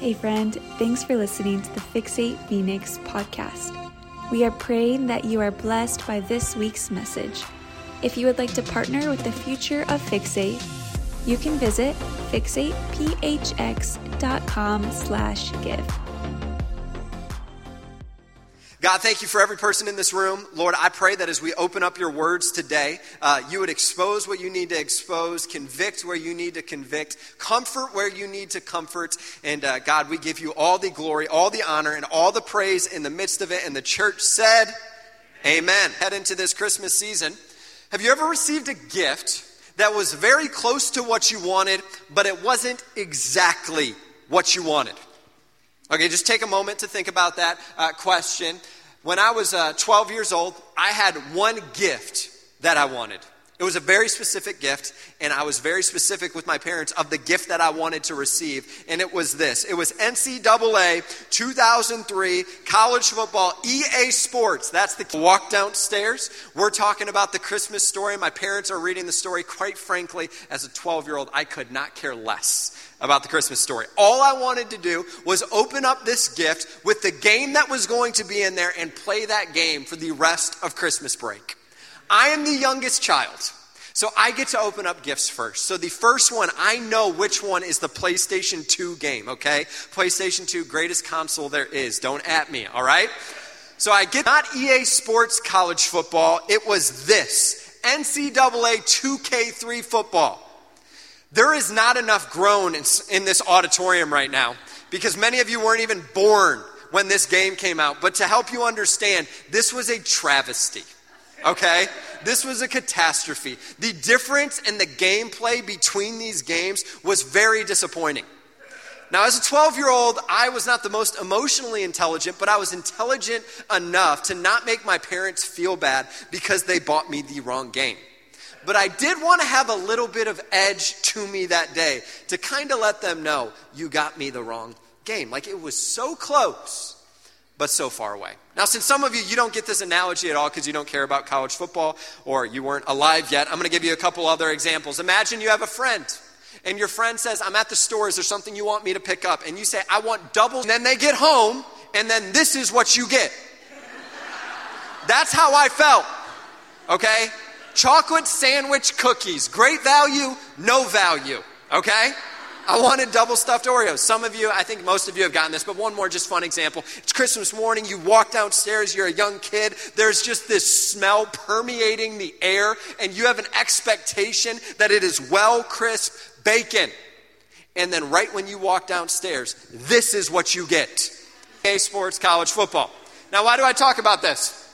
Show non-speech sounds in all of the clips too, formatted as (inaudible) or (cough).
Hey, friend, thanks for listening to the Fixate Phoenix podcast. We are praying that you are blessed by this week's message. If you would like to partner with the future of Fixate, you can visit fixatephx.com slash give. God, thank you for every person in this room. Lord, I pray that as we open up your words today, uh, you would expose what you need to expose, convict where you need to convict, comfort where you need to comfort. And uh, God, we give you all the glory, all the honor, and all the praise in the midst of it. And the church said, Amen. Head into this Christmas season. Have you ever received a gift that was very close to what you wanted, but it wasn't exactly what you wanted? Okay, just take a moment to think about that uh, question. When I was uh, 12 years old, I had one gift that I wanted. It was a very specific gift, and I was very specific with my parents of the gift that I wanted to receive, and it was this. It was NCAA 2003 college football EA Sports. That's the walk downstairs. We're talking about the Christmas story. My parents are reading the story. Quite frankly, as a 12 year old, I could not care less about the Christmas story. All I wanted to do was open up this gift with the game that was going to be in there and play that game for the rest of Christmas break. I am the youngest child. So I get to open up gifts first. So the first one, I know which one is the PlayStation 2 game, okay? PlayStation 2, greatest console there is. Don't at me, all right? So I get not EA Sports college football, it was this NCAA 2K3 football. There is not enough grown in, in this auditorium right now because many of you weren't even born when this game came out. But to help you understand, this was a travesty. Okay? This was a catastrophe. The difference in the gameplay between these games was very disappointing. Now, as a 12 year old, I was not the most emotionally intelligent, but I was intelligent enough to not make my parents feel bad because they bought me the wrong game. But I did want to have a little bit of edge to me that day to kind of let them know you got me the wrong game. Like it was so close, but so far away. Now, since some of you, you don't get this analogy at all because you don't care about college football or you weren't alive yet, I'm going to give you a couple other examples. Imagine you have a friend and your friend says, I'm at the store, is there something you want me to pick up? And you say, I want double. And then they get home and then this is what you get. That's how I felt, okay? chocolate sandwich cookies. Great value, no value. Okay? I wanted double stuffed Oreos. Some of you, I think most of you have gotten this, but one more just fun example. It's Christmas morning, you walk downstairs, you're a young kid, there's just this smell permeating the air, and you have an expectation that it is well crisp bacon. And then right when you walk downstairs, this is what you get. A sports college football. Now, why do I talk about this?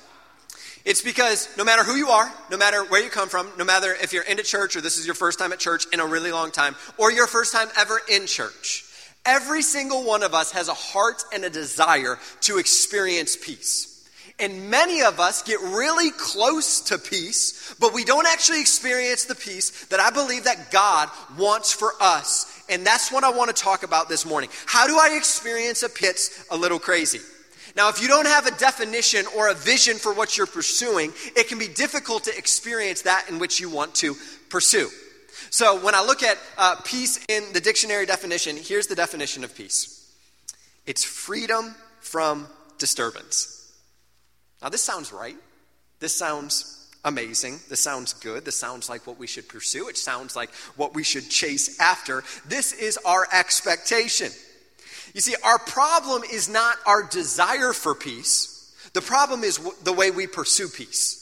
It's because no matter who you are, no matter where you come from, no matter if you're into church or this is your first time at church in a really long time, or your first time ever in church, every single one of us has a heart and a desire to experience peace. And many of us get really close to peace, but we don't actually experience the peace that I believe that God wants for us. And that's what I want to talk about this morning. How do I experience a peace a little crazy? Now, if you don't have a definition or a vision for what you're pursuing, it can be difficult to experience that in which you want to pursue. So, when I look at uh, peace in the dictionary definition, here's the definition of peace it's freedom from disturbance. Now, this sounds right. This sounds amazing. This sounds good. This sounds like what we should pursue. It sounds like what we should chase after. This is our expectation. You see, our problem is not our desire for peace, the problem is the way we pursue peace.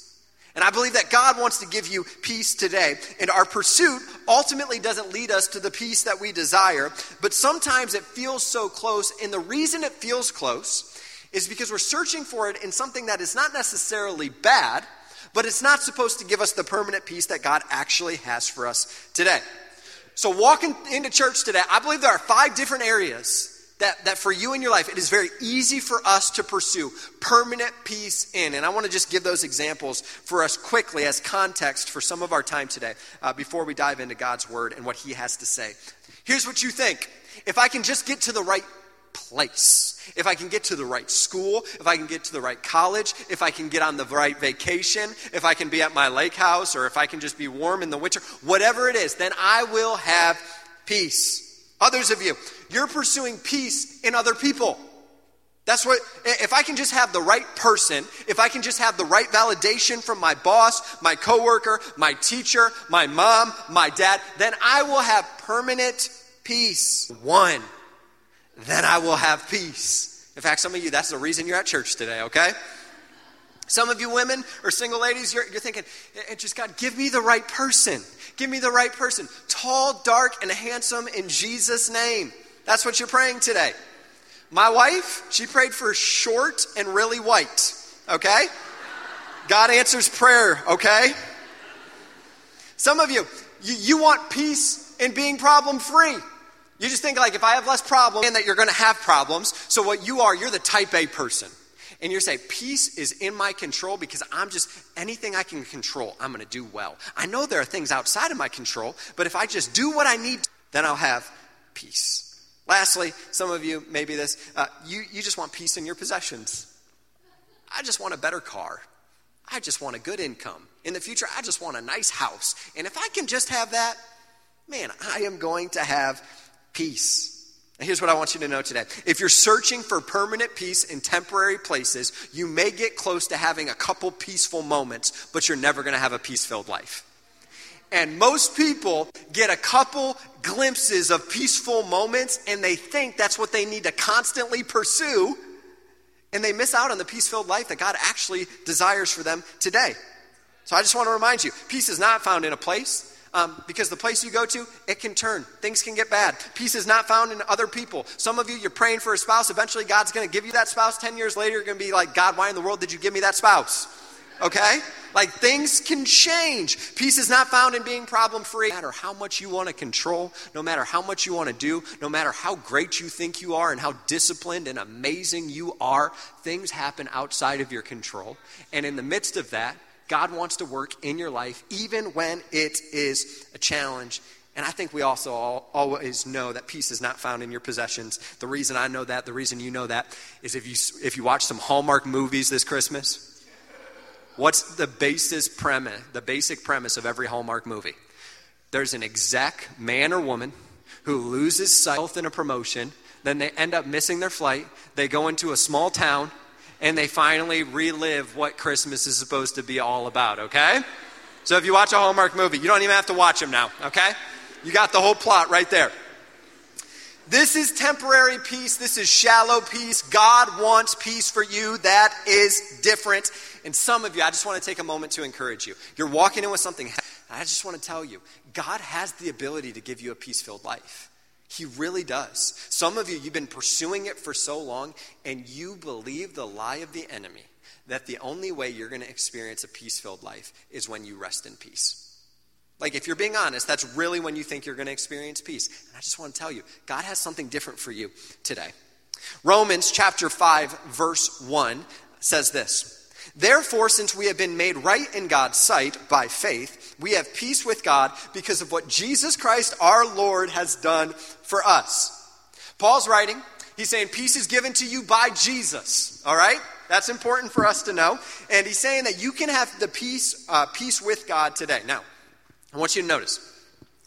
And I believe that God wants to give you peace today. And our pursuit ultimately doesn't lead us to the peace that we desire, but sometimes it feels so close. And the reason it feels close is because we're searching for it in something that is not necessarily bad, but it's not supposed to give us the permanent peace that God actually has for us today. So, walking into church today, I believe there are five different areas that, that for you in your life, it is very easy for us to pursue permanent peace in. And I want to just give those examples for us quickly as context for some of our time today uh, before we dive into God's word and what He has to say. Here's what you think if I can just get to the right place, if I can get to the right school, if I can get to the right college, if I can get on the right vacation, if I can be at my lake house, or if I can just be warm in the winter, whatever it is, then I will have peace. Others of you, you're pursuing peace in other people. That's what, if I can just have the right person, if I can just have the right validation from my boss, my coworker, my teacher, my mom, my dad, then I will have permanent peace. One, then I will have peace. In fact, some of you, that's the reason you're at church today, okay? Some of you women or single ladies, you're, you're thinking, just God, give me the right person. Give me the right person. Tall, dark, and handsome in Jesus' name. That's what you're praying today. My wife, she prayed for short and really white, okay? God answers prayer, okay? Some of you, you, you want peace and being problem free. You just think like if I have less problems and that you're going to have problems. So what you are, you're the type A person. And you're saying peace is in my control because I'm just anything I can control, I'm going to do well. I know there are things outside of my control, but if I just do what I need, then I'll have peace. Lastly, some of you, maybe this, uh, you, you just want peace in your possessions. I just want a better car. I just want a good income. In the future, I just want a nice house. And if I can just have that, man, I am going to have peace. And here's what I want you to know today. If you're searching for permanent peace in temporary places, you may get close to having a couple peaceful moments, but you're never going to have a peace filled life. And most people get a couple glimpses of peaceful moments and they think that's what they need to constantly pursue. And they miss out on the peace filled life that God actually desires for them today. So I just want to remind you peace is not found in a place. Um, because the place you go to, it can turn. Things can get bad. Peace is not found in other people. Some of you, you're praying for a spouse. Eventually, God's going to give you that spouse. 10 years later, you're going to be like, God, why in the world did you give me that spouse? Okay? Like things can change. Peace is not found in being problem free. No matter how much you want to control, no matter how much you want to do, no matter how great you think you are and how disciplined and amazing you are, things happen outside of your control. And in the midst of that, God wants to work in your life even when it is a challenge. And I think we also all, always know that peace is not found in your possessions. The reason I know that, the reason you know that, is if you, if you watch some Hallmark movies this Christmas, What's the basis premise, the basic premise of every Hallmark movie? There's an exec, man or woman, who loses sight in a promotion, then they end up missing their flight, they go into a small town, and they finally relive what Christmas is supposed to be all about, okay? So if you watch a Hallmark movie, you don't even have to watch them now, okay? You got the whole plot right there. This is temporary peace. This is shallow peace. God wants peace for you that is different. And some of you, I just want to take a moment to encourage you. You're walking in with something. I just want to tell you, God has the ability to give you a peace filled life. He really does. Some of you, you've been pursuing it for so long, and you believe the lie of the enemy that the only way you're going to experience a peace filled life is when you rest in peace. Like, if you're being honest, that's really when you think you're going to experience peace. And I just want to tell you, God has something different for you today. Romans chapter 5, verse 1 says this Therefore, since we have been made right in God's sight by faith, we have peace with God because of what Jesus Christ our Lord has done for us. Paul's writing, he's saying, Peace is given to you by Jesus, all right? That's important for us to know. And he's saying that you can have the peace, uh, peace with God today. Now, I want you to notice.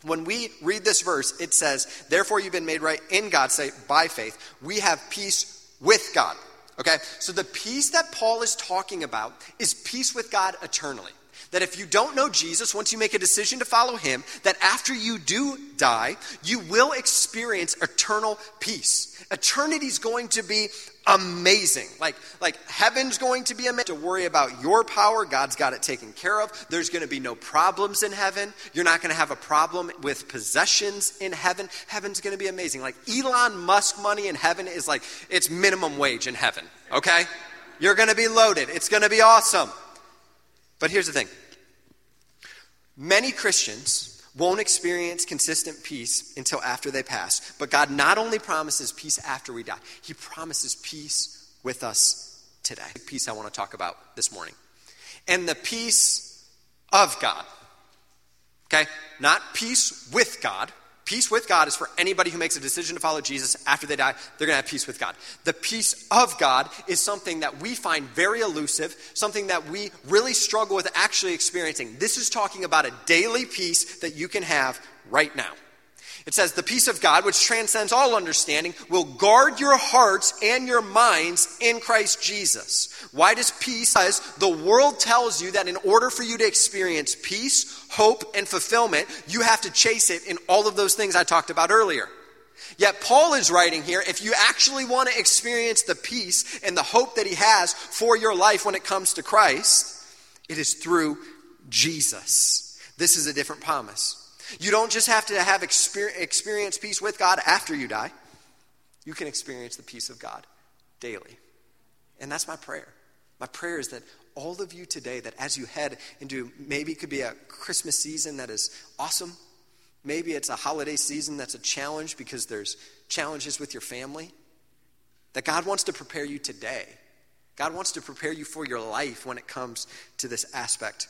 When we read this verse, it says, Therefore you've been made right in God's sight by faith. We have peace with God. Okay? So the peace that Paul is talking about is peace with God eternally. That if you don't know Jesus, once you make a decision to follow him, that after you do die, you will experience eternal peace. Eternity is going to be amazing. Like, like heaven's going to be amazing. To worry about your power, God's got it taken care of. There's going to be no problems in heaven. You're not going to have a problem with possessions in heaven. Heaven's going to be amazing. Like Elon Musk money in heaven is like it's minimum wage in heaven. Okay, you're going to be loaded. It's going to be awesome. But here's the thing. Many Christians won't experience consistent peace until after they pass. But God not only promises peace after we die, He promises peace with us today. Peace I want to talk about this morning. And the peace of God. Okay? Not peace with God, Peace with God is for anybody who makes a decision to follow Jesus after they die, they're going to have peace with God. The peace of God is something that we find very elusive, something that we really struggle with actually experiencing. This is talking about a daily peace that you can have right now. It says, The peace of God, which transcends all understanding, will guard your hearts and your minds in Christ Jesus. Why does peace? Because the world tells you that in order for you to experience peace, hope, and fulfillment, you have to chase it in all of those things I talked about earlier. Yet Paul is writing here if you actually want to experience the peace and the hope that he has for your life when it comes to Christ, it is through Jesus. This is a different promise. You don't just have to have experience peace with God after you die. You can experience the peace of God daily. And that's my prayer. My prayer is that all of you today, that as you head into maybe it could be a Christmas season that is awesome, maybe it's a holiday season that's a challenge because there's challenges with your family, that God wants to prepare you today. God wants to prepare you for your life when it comes to this aspect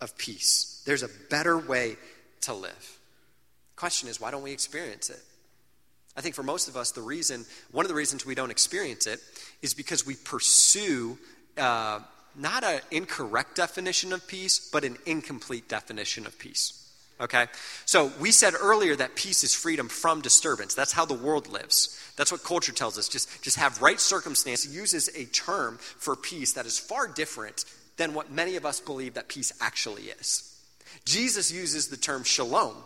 of peace. There's a better way to live. Question is, why don't we experience it? I think for most of us, the reason, one of the reasons we don't experience it is because we pursue uh, not an incorrect definition of peace, but an incomplete definition of peace. Okay? So we said earlier that peace is freedom from disturbance. That's how the world lives. That's what culture tells us. Just, just have right circumstance. Uses a term for peace that is far different than what many of us believe that peace actually is. Jesus uses the term shalom.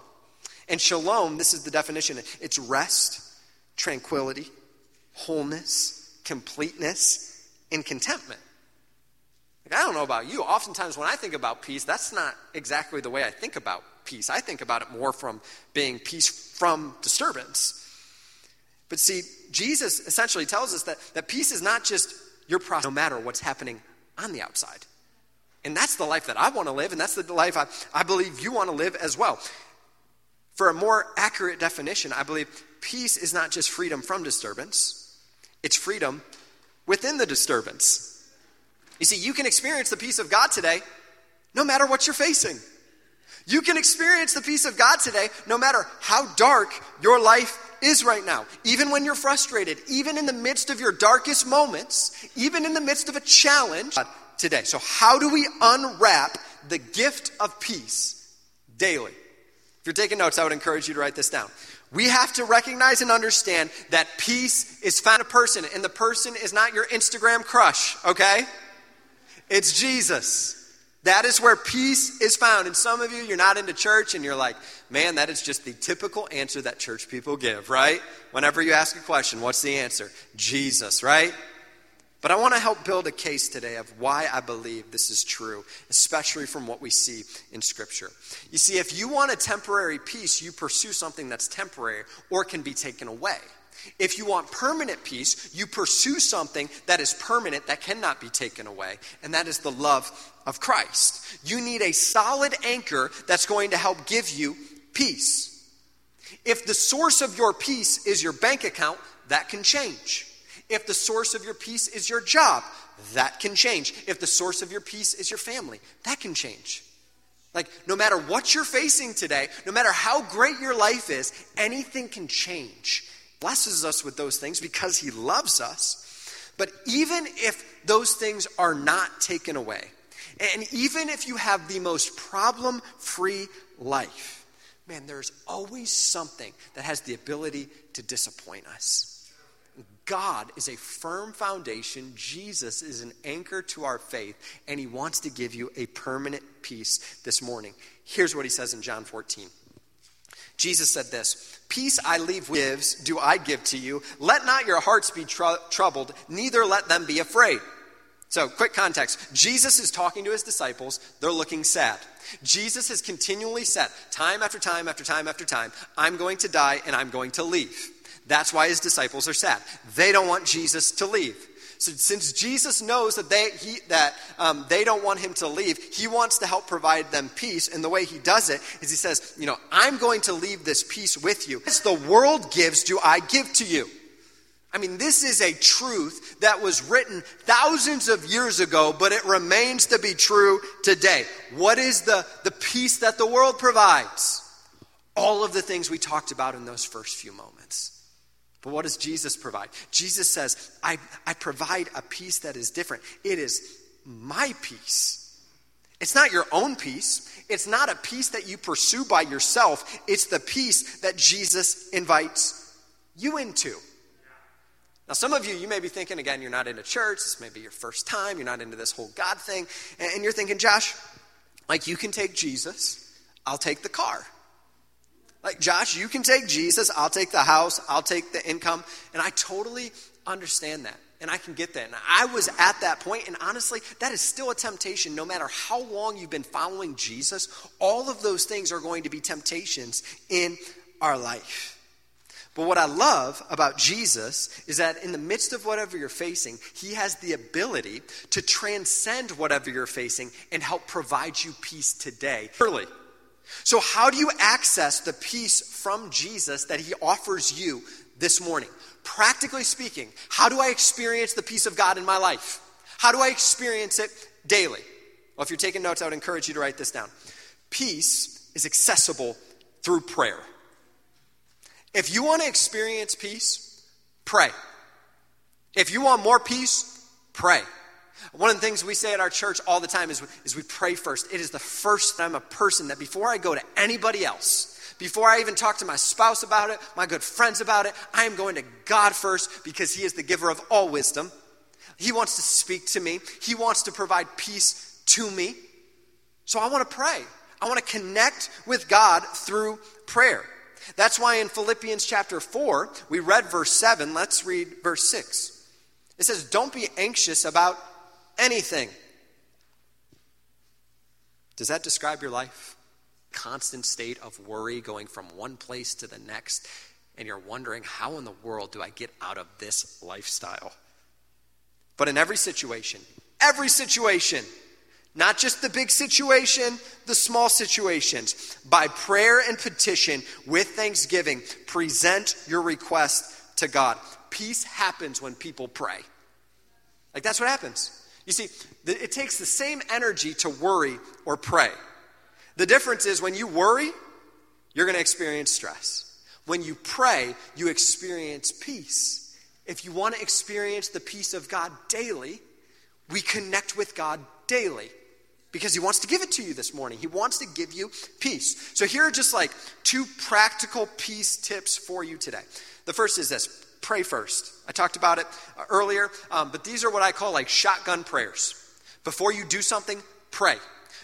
And shalom, this is the definition it's rest, tranquility, wholeness, completeness, and contentment. Like, I don't know about you. Oftentimes, when I think about peace, that's not exactly the way I think about peace. I think about it more from being peace from disturbance. But see, Jesus essentially tells us that, that peace is not just your process, no matter what's happening on the outside. And that's the life that I want to live, and that's the life I, I believe you want to live as well. For a more accurate definition, I believe peace is not just freedom from disturbance, it's freedom within the disturbance. You see, you can experience the peace of God today no matter what you're facing. You can experience the peace of God today no matter how dark your life is right now. Even when you're frustrated, even in the midst of your darkest moments, even in the midst of a challenge, today. So, how do we unwrap the gift of peace daily? If you're taking notes, I would encourage you to write this down. We have to recognize and understand that peace is found in a person, and the person is not your Instagram crush, okay? It's Jesus. That is where peace is found. And some of you, you're not into church and you're like, man, that is just the typical answer that church people give, right? Whenever you ask a question, what's the answer? Jesus, right? But I want to help build a case today of why I believe this is true, especially from what we see in Scripture. You see, if you want a temporary peace, you pursue something that's temporary or can be taken away. If you want permanent peace, you pursue something that is permanent that cannot be taken away, and that is the love of Christ. You need a solid anchor that's going to help give you peace. If the source of your peace is your bank account, that can change. If the source of your peace is your job, that can change. If the source of your peace is your family, that can change. Like, no matter what you're facing today, no matter how great your life is, anything can change. Blesses us with those things because He loves us. But even if those things are not taken away, and even if you have the most problem free life, man, there's always something that has the ability to disappoint us. God is a firm foundation. Jesus is an anchor to our faith, and He wants to give you a permanent peace this morning. Here's what He says in John 14. Jesus said this Peace I leave with, do I give to you. Let not your hearts be tr- troubled, neither let them be afraid. So, quick context Jesus is talking to his disciples, they're looking sad. Jesus has continually said, time after time after time after time, I'm going to die and I'm going to leave. That's why his disciples are sad. They don't want Jesus to leave. So since Jesus knows that they, he, that, um, they don't want him to leave, he wants to help provide them peace. And the way he does it is he says, You know, I'm going to leave this peace with you. As the world gives, do I give to you. I mean, this is a truth that was written thousands of years ago, but it remains to be true today. What is the, the peace that the world provides? All of the things we talked about in those first few moments. But what does Jesus provide? Jesus says, I, I provide a peace that is different. It is my peace. It's not your own peace. It's not a peace that you pursue by yourself. It's the peace that Jesus invites you into. Now, some of you, you may be thinking, again, you're not into church. This may be your first time. You're not into this whole God thing. And you're thinking, Josh, like you can take Jesus, I'll take the car. Like, Josh, you can take Jesus, I'll take the house, I'll take the income. And I totally understand that. And I can get that. And I was at that point, and honestly, that is still a temptation. No matter how long you've been following Jesus, all of those things are going to be temptations in our life. But what I love about Jesus is that in the midst of whatever you're facing, he has the ability to transcend whatever you're facing and help provide you peace today. Early. So, how do you access the peace from Jesus that he offers you this morning? Practically speaking, how do I experience the peace of God in my life? How do I experience it daily? Well, if you're taking notes, I would encourage you to write this down. Peace is accessible through prayer. If you want to experience peace, pray. If you want more peace, pray. One of the things we say at our church all the time is, is we pray first. It is the first time a person that before I go to anybody else, before I even talk to my spouse about it, my good friends about it, I am going to God first because He is the giver of all wisdom. He wants to speak to me, He wants to provide peace to me. So I want to pray. I want to connect with God through prayer. That's why in Philippians chapter 4, we read verse 7. Let's read verse 6. It says, Don't be anxious about anything. Does that describe your life? Constant state of worry going from one place to the next, and you're wondering, how in the world do I get out of this lifestyle? But in every situation, every situation, not just the big situation, the small situations. By prayer and petition with thanksgiving, present your request to God. Peace happens when people pray. Like that's what happens. You see, it takes the same energy to worry or pray. The difference is when you worry, you're going to experience stress. When you pray, you experience peace. If you want to experience the peace of God daily, we connect with God daily because he wants to give it to you this morning. He wants to give you peace. So here are just like two practical peace tips for you today. The first is this pray first. I talked about it uh, earlier, um, but these are what I call like shotgun prayers. Before you do something, pray.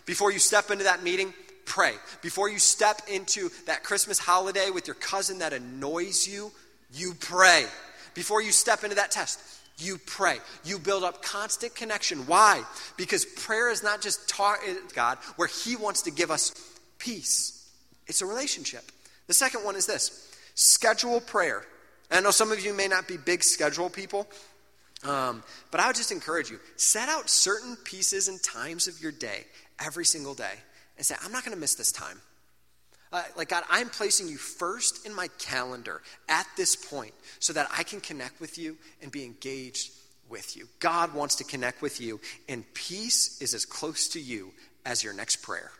Before you step into that meeting, pray. Before you step into that Christmas holiday with your cousin that annoys you, you pray. Before you step into that test, you pray. You build up constant connection. Why? Because prayer is not just talk God where He wants to give us peace. It's a relationship. The second one is this: schedule prayer. I know some of you may not be big schedule people, um, but I would just encourage you: set out certain pieces and times of your day every single day, and say, "I'm not going to miss this time." Uh, like, God, I'm placing you first in my calendar at this point so that I can connect with you and be engaged with you. God wants to connect with you, and peace is as close to you as your next prayer.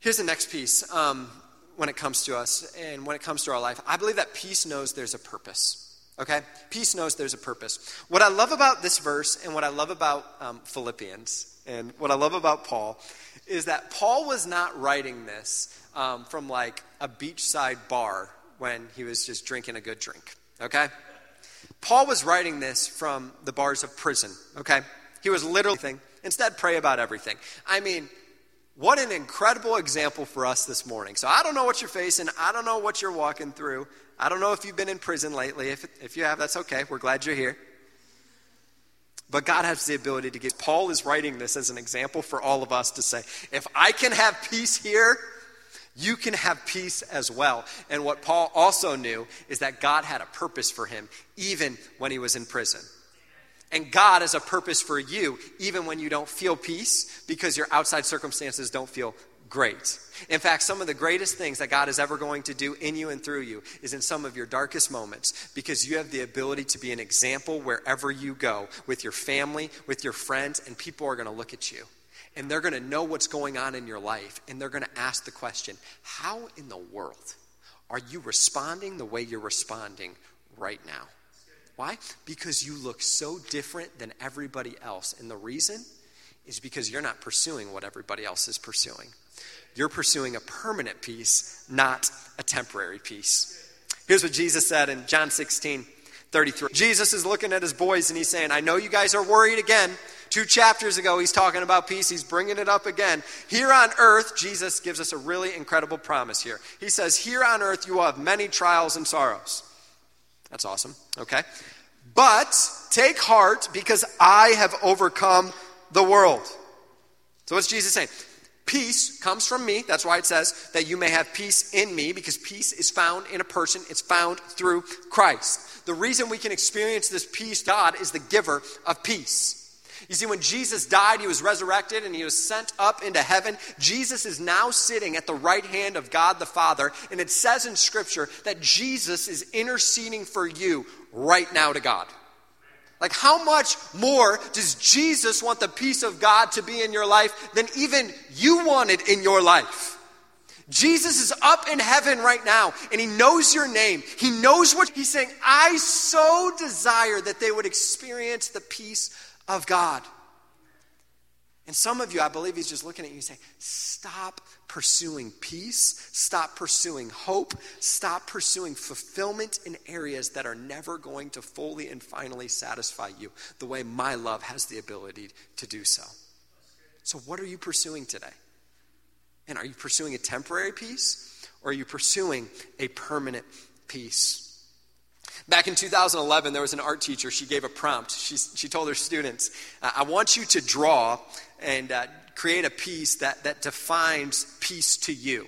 Here's the next piece um, when it comes to us and when it comes to our life. I believe that peace knows there's a purpose. Okay? Peace knows there's a purpose. What I love about this verse and what I love about um, Philippians and what I love about Paul is that Paul was not writing this um, from like a beachside bar when he was just drinking a good drink, okay? Paul was writing this from the bars of prison, okay? He was literally instead, pray about everything. I mean, what an incredible example for us this morning. So I don't know what you're facing. I don't know what you're walking through. I don't know if you've been in prison lately. If, if you have, that's okay. We're glad you're here. But God has the ability to give. Paul is writing this as an example for all of us to say, if I can have peace here, you can have peace as well. And what Paul also knew is that God had a purpose for him, even when he was in prison. And God has a purpose for you, even when you don't feel peace, because your outside circumstances don't feel great. In fact, some of the greatest things that God is ever going to do in you and through you is in some of your darkest moments because you have the ability to be an example wherever you go with your family, with your friends, and people are going to look at you and they're going to know what's going on in your life and they're going to ask the question how in the world are you responding the way you're responding right now? Why? Because you look so different than everybody else. And the reason is because you're not pursuing what everybody else is pursuing. You're pursuing a permanent peace, not a temporary peace. Here's what Jesus said in John 16 33. Jesus is looking at his boys and he's saying, I know you guys are worried again. Two chapters ago, he's talking about peace. He's bringing it up again. Here on earth, Jesus gives us a really incredible promise here. He says, Here on earth, you will have many trials and sorrows. That's awesome. Okay. But take heart because I have overcome the world. So, what's Jesus saying? Peace comes from me. That's why it says that you may have peace in me, because peace is found in a person, it's found through Christ. The reason we can experience this peace, God is the giver of peace. You see, when Jesus died, he was resurrected and he was sent up into heaven. Jesus is now sitting at the right hand of God the Father, and it says in Scripture that Jesus is interceding for you right now to God. Like, how much more does Jesus want the peace of God to be in your life than even you wanted in your life? Jesus is up in heaven right now and he knows your name. He knows what he's saying. I so desire that they would experience the peace of God. And some of you, I believe he's just looking at you and saying, Stop pursuing peace, stop pursuing hope, stop pursuing fulfillment in areas that are never going to fully and finally satisfy you the way my love has the ability to do so. So, what are you pursuing today? And are you pursuing a temporary peace or are you pursuing a permanent peace? Back in 2011, there was an art teacher. She gave a prompt. She, she told her students, I want you to draw and uh, create a piece that, that defines peace to you.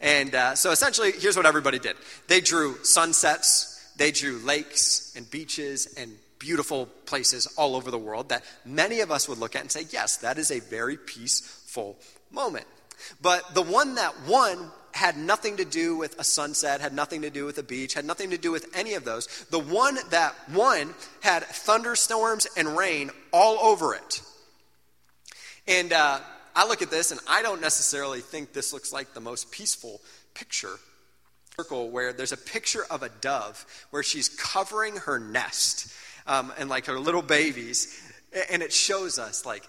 And uh, so essentially, here's what everybody did they drew sunsets, they drew lakes and beaches and beautiful places all over the world that many of us would look at and say, yes, that is a very peaceful moment. But the one that won had nothing to do with a sunset, had nothing to do with a beach, had nothing to do with any of those. The one that won had thunderstorms and rain all over it. And uh, I look at this and I don't necessarily think this looks like the most peaceful picture. Circle where there's a picture of a dove where she's covering her nest um, and like her little babies. And it shows us like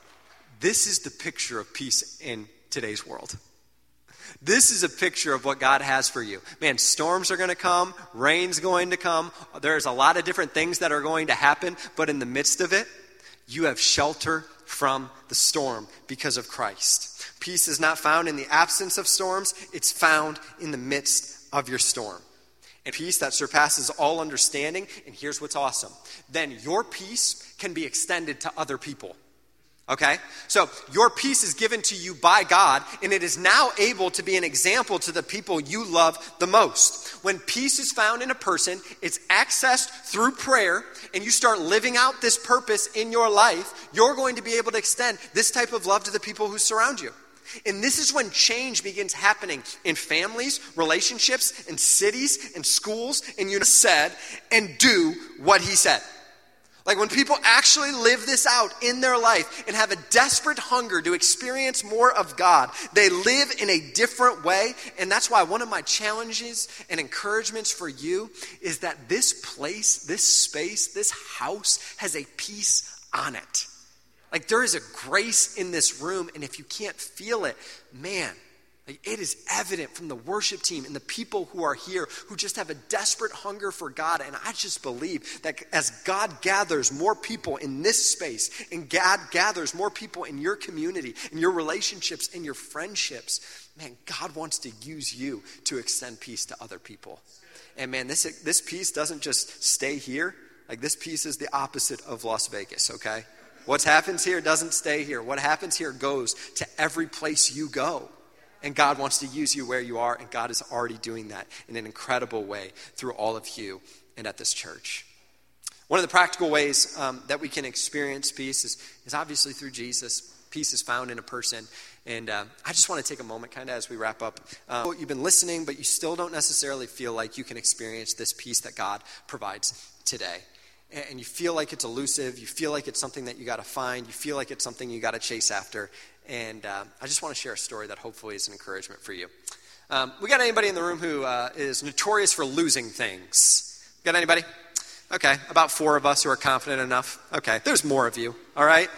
this is the picture of peace in today's world. This is a picture of what God has for you. Man, storms are going to come, rain's going to come. There's a lot of different things that are going to happen, but in the midst of it, you have shelter from the storm because of Christ. Peace is not found in the absence of storms, it's found in the midst of your storm. And peace that surpasses all understanding. And here's what's awesome then your peace can be extended to other people. Okay? So your peace is given to you by God, and it is now able to be an example to the people you love the most. When peace is found in a person, it's accessed through prayer, and you start living out this purpose in your life, you're going to be able to extend this type of love to the people who surround you. And this is when change begins happening in families, relationships, in cities, in schools, and you said, and do what he said. Like when people actually live this out in their life and have a desperate hunger to experience more of God, they live in a different way. And that's why one of my challenges and encouragements for you is that this place, this space, this house has a peace on it. Like there is a grace in this room, and if you can't feel it, man, like it is evident from the worship team and the people who are here who just have a desperate hunger for God. And I just believe that as God gathers more people in this space and God gathers more people in your community, in your relationships, in your friendships, man, God wants to use you to extend peace to other people. And man, this, this peace doesn't just stay here. Like this peace is the opposite of Las Vegas, okay? What happens here doesn't stay here. What happens here goes to every place you go. And God wants to use you where you are, and God is already doing that in an incredible way through all of you and at this church. One of the practical ways um, that we can experience peace is, is obviously through Jesus. Peace is found in a person. And uh, I just want to take a moment, kind of as we wrap up. Uh, you've been listening, but you still don't necessarily feel like you can experience this peace that God provides today and you feel like it's elusive, you feel like it's something that you got to find, you feel like it's something you got to chase after. And uh, I just want to share a story that hopefully is an encouragement for you. Um, we got anybody in the room who uh, is notorious for losing things? Got anybody? Okay, about four of us who are confident enough. Okay, there's more of you, all right?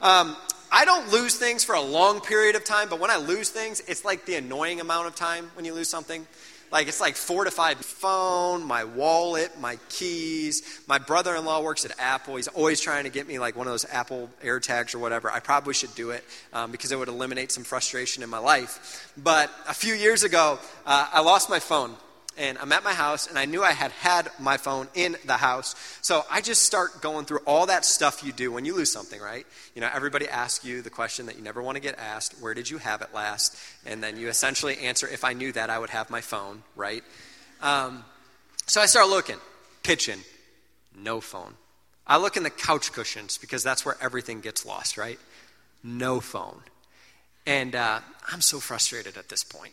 Um, I don't lose things for a long period of time, but when I lose things, it's like the annoying amount of time when you lose something. Like it's like four to five phone, my wallet, my keys. My brother-in-law works at Apple. He's always trying to get me like one of those Apple AirTags or whatever. I probably should do it um, because it would eliminate some frustration in my life. But a few years ago, uh, I lost my phone and I'm at my house, and I knew I had had my phone in the house. So I just start going through all that stuff you do when you lose something, right? You know, everybody asks you the question that you never want to get asked where did you have it last? And then you essentially answer, if I knew that, I would have my phone, right? Um, so I start looking, kitchen, no phone. I look in the couch cushions because that's where everything gets lost, right? No phone. And uh, I'm so frustrated at this point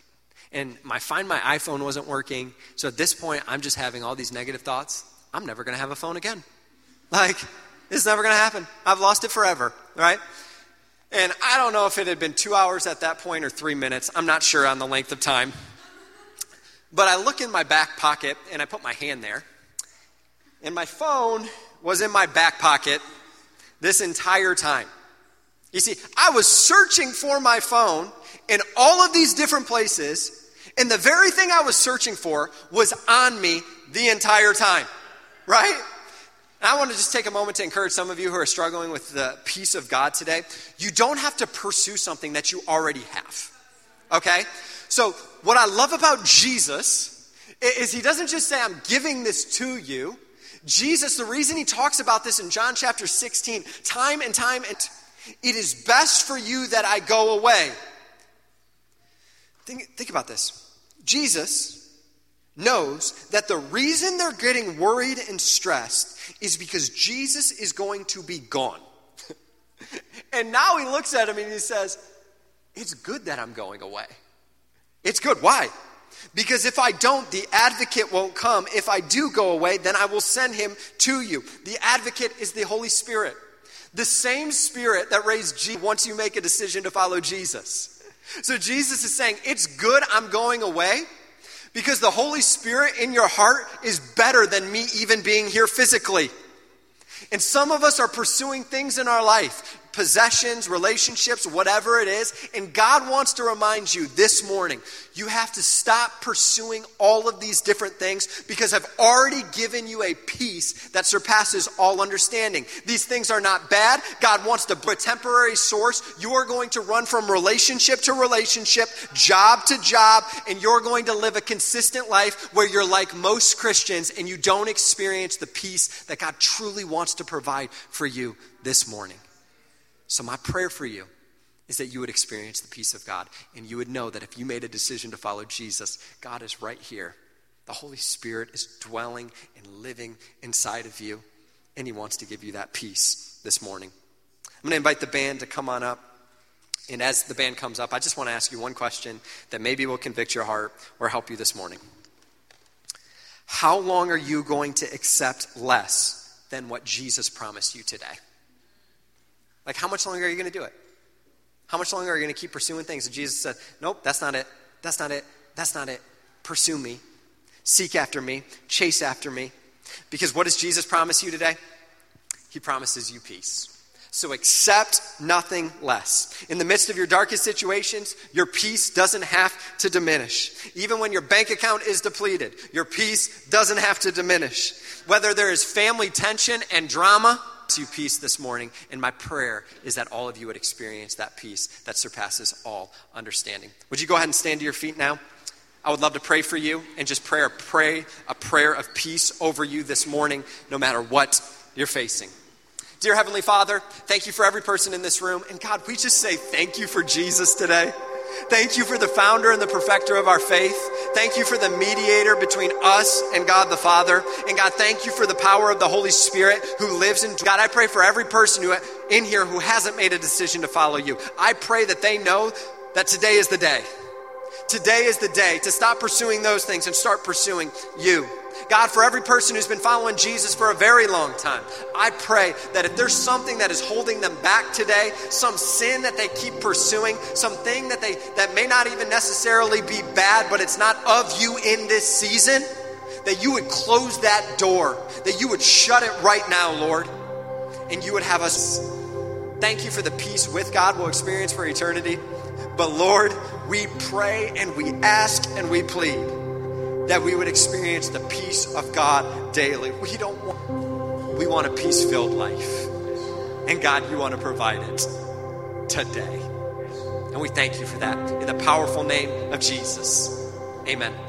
and my find my iphone wasn't working. So at this point i'm just having all these negative thoughts. I'm never going to have a phone again. Like it's never going to happen. I've lost it forever right? And i don't know if it had been two hours at that point or three minutes. I'm not sure on the length of time. But i look in my back pocket and i put my hand there. And my phone was in my back pocket this entire time you see i was searching for my phone in all of these different places and the very thing I was searching for was on me the entire time, right? And I want to just take a moment to encourage some of you who are struggling with the peace of God today. You don't have to pursue something that you already have, okay? So, what I love about Jesus is he doesn't just say, I'm giving this to you. Jesus, the reason he talks about this in John chapter 16, time and time and it is best for you that I go away. Think, think about this. Jesus knows that the reason they're getting worried and stressed is because Jesus is going to be gone. (laughs) and now he looks at him and he says, It's good that I'm going away. It's good. Why? Because if I don't, the advocate won't come. If I do go away, then I will send him to you. The advocate is the Holy Spirit. The same spirit that raised Jesus once you make a decision to follow Jesus. So Jesus is saying, It's good I'm going away because the Holy Spirit in your heart is better than me even being here physically. And some of us are pursuing things in our life possessions, relationships, whatever it is. And God wants to remind you this morning you have to stop pursuing all of these different things because I've already given you a peace that surpasses all understanding. These things are not bad. God wants to a temporary source. You are going to run from relationship to relationship, job to job, and you're going to live a consistent life where you're like most Christians and you don't experience the peace that God truly wants to provide for you this morning. So, my prayer for you is that you would experience the peace of God and you would know that if you made a decision to follow Jesus, God is right here. The Holy Spirit is dwelling and living inside of you, and He wants to give you that peace this morning. I'm going to invite the band to come on up. And as the band comes up, I just want to ask you one question that maybe will convict your heart or help you this morning. How long are you going to accept less than what Jesus promised you today? Like, how much longer are you going to do it? How much longer are you going to keep pursuing things? And Jesus said, Nope, that's not it. That's not it. That's not it. Pursue me. Seek after me. Chase after me. Because what does Jesus promise you today? He promises you peace. So accept nothing less. In the midst of your darkest situations, your peace doesn't have to diminish. Even when your bank account is depleted, your peace doesn't have to diminish. Whether there is family tension and drama, you peace this morning, and my prayer is that all of you would experience that peace that surpasses all understanding. Would you go ahead and stand to your feet now? I would love to pray for you and just pray a, pray a prayer of peace over you this morning, no matter what you're facing. Dear Heavenly Father, thank you for every person in this room. And God, we just say thank you for Jesus today. Thank you for the founder and the perfecter of our faith. Thank you for the mediator between us and God the Father. And God, thank you for the power of the Holy Spirit who lives in God. I pray for every person who in here who hasn't made a decision to follow you. I pray that they know that today is the day. Today is the day to stop pursuing those things and start pursuing you. God, for every person who's been following Jesus for a very long time, I pray that if there's something that is holding them back today, some sin that they keep pursuing, something that they that may not even necessarily be bad, but it's not of you in this season, that you would close that door, that you would shut it right now, Lord, and you would have us Thank you for the peace with God we'll experience for eternity. But Lord, we pray and we ask and we plead that we would experience the peace of God daily. We don't want, we want a peace filled life. And God, you want to provide it today. And we thank you for that. In the powerful name of Jesus. Amen.